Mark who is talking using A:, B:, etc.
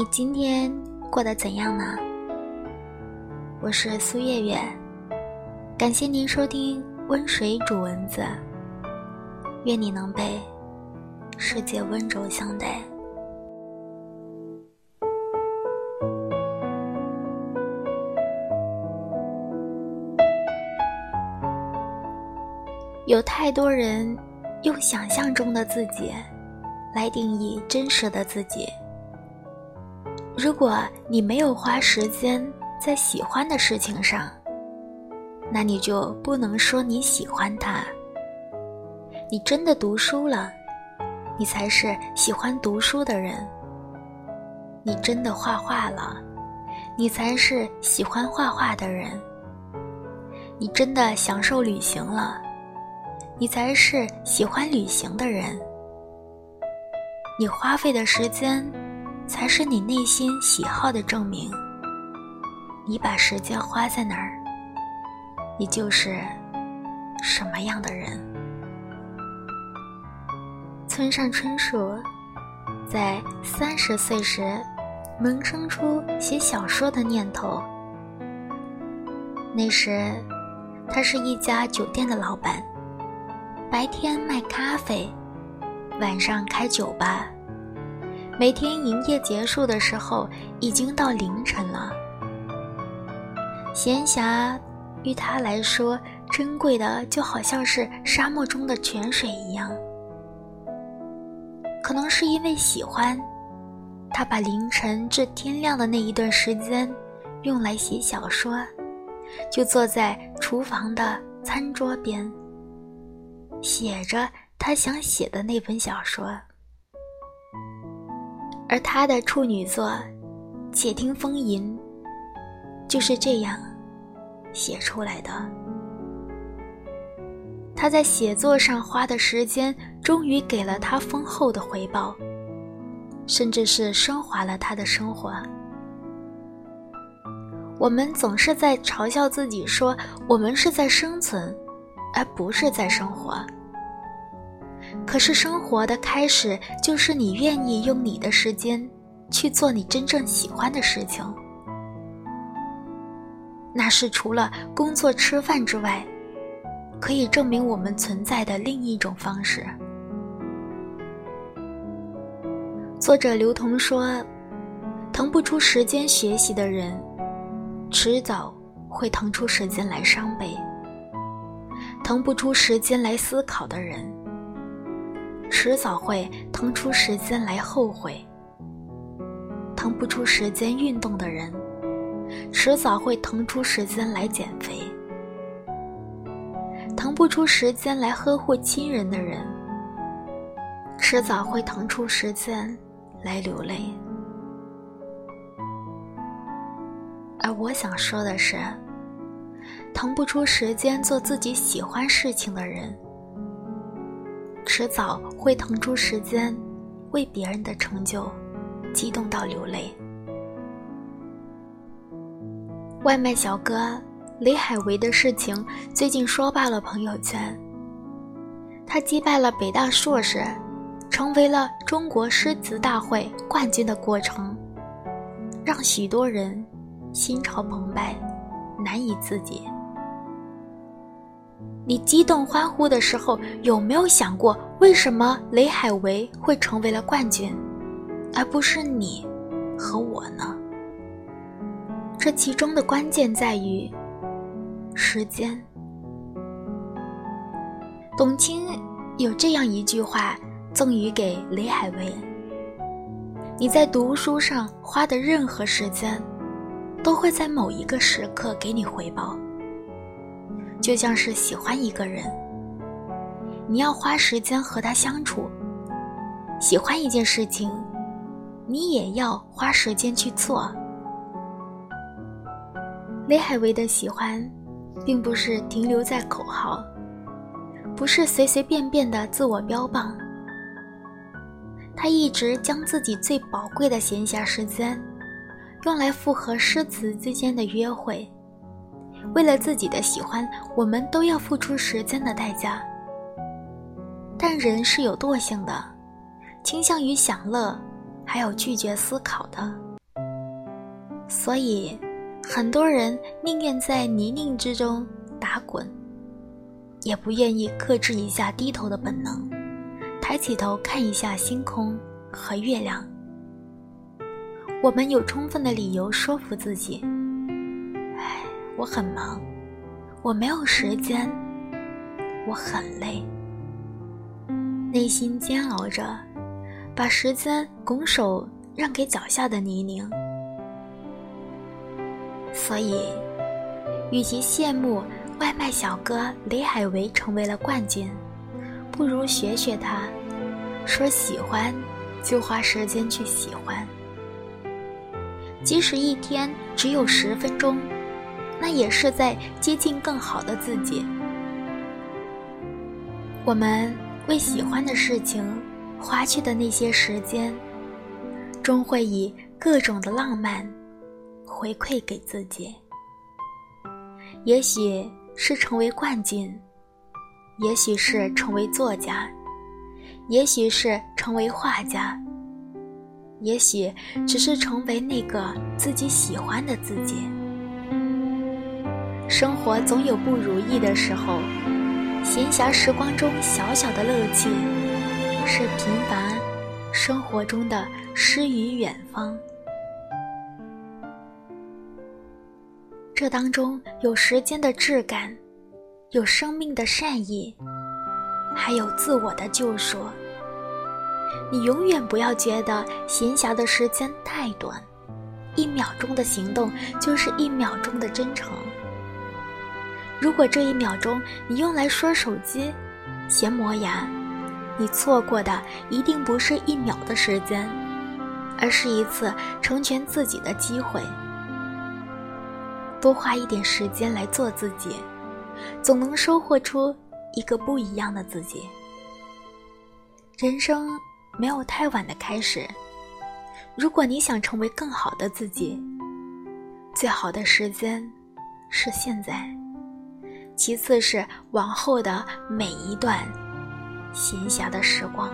A: 你今天过得怎样呢？我是苏月月，感谢您收听温水煮蚊子。愿你能被世界温柔相待。有太多人用想象中的自己来定义真实的自己。如果你没有花时间在喜欢的事情上，那你就不能说你喜欢它。你真的读书了，你才是喜欢读书的人；你真的画画了，你才是喜欢画画的人；你真的享受旅行了，你才是喜欢旅行的人；你花费的时间。才是你内心喜好的证明。你把时间花在哪儿，你就是什么样的人。村上春树在三十岁时萌生出写小说的念头。那时，他是一家酒店的老板，白天卖咖啡，晚上开酒吧。每天营业结束的时候，已经到凌晨了。闲暇于他来说，珍贵的就好像是沙漠中的泉水一样。可能是因为喜欢，他把凌晨至天亮的那一段时间用来写小说，就坐在厨房的餐桌边，写着他想写的那本小说。而他的处女作《且听风吟》就是这样写出来的。他在写作上花的时间，终于给了他丰厚的回报，甚至是升华了他的生活。我们总是在嘲笑自己，说我们是在生存，而不是在生活。可是生活的开始，就是你愿意用你的时间去做你真正喜欢的事情。那是除了工作吃饭之外，可以证明我们存在的另一种方式。作者刘同说：“腾不出时间学习的人，迟早会腾出时间来伤悲；腾不出时间来思考的人。”迟早会腾出时间来后悔，腾不出时间运动的人，迟早会腾出时间来减肥；腾不出时间来呵护亲人的人，迟早会腾出时间来流泪。而我想说的是，腾不出时间做自己喜欢事情的人。迟早会腾出时间，为别人的成就激动到流泪。外卖小哥雷海为的事情最近说爆了朋友圈。他击败了北大硕士，成为了中国诗词大会冠军的过程，让许多人心潮澎湃，难以自己。你激动欢呼的时候，有没有想过为什么雷海为会成为了冠军，而不是你和我呢？这其中的关键在于时间。董卿有这样一句话赠予给雷海为：“你在读书上花的任何时间，都会在某一个时刻给你回报。”就像是喜欢一个人，你要花时间和他相处；喜欢一件事情，你也要花时间去做。雷海为的喜欢，并不是停留在口号，不是随随便便的自我标榜。他一直将自己最宝贵的闲暇时间，用来复合诗词之间的约会。为了自己的喜欢，我们都要付出时间的代价。但人是有惰性的，倾向于享乐，还有拒绝思考的。所以，很多人宁愿在泥泞之中打滚，也不愿意克制一下低头的本能，抬起头看一下星空和月亮。我们有充分的理由说服自己：“，我很忙，我没有时间，我很累。”内心煎熬着，把时间拱手让给脚下的泥泞。所以，与其羡慕外卖小哥雷海为成为了冠军，不如学学他，说喜欢就花时间去喜欢。即使一天只有十分钟，那也是在接近更好的自己。我们为喜欢的事情花去的那些时间，终会以各种的浪漫。回馈给自己，也许是成为冠军，也许是成为作家，也许是成为画家，也许只是成为那个自己喜欢的自己。生活总有不如意的时候，闲暇时光中小小的乐趣，是平凡生活中的诗与远方。这当中有时间的质感，有生命的善意，还有自我的救赎。你永远不要觉得闲暇的时间太短，一秒钟的行动就是一秒钟的真诚。如果这一秒钟你用来刷手机、闲磨牙，你错过的一定不是一秒的时间，而是一次成全自己的机会。多花一点时间来做自己，总能收获出一个不一样的自己。人生没有太晚的开始，如果你想成为更好的自己，最好的时间是现在，其次是往后的每一段闲暇的时光。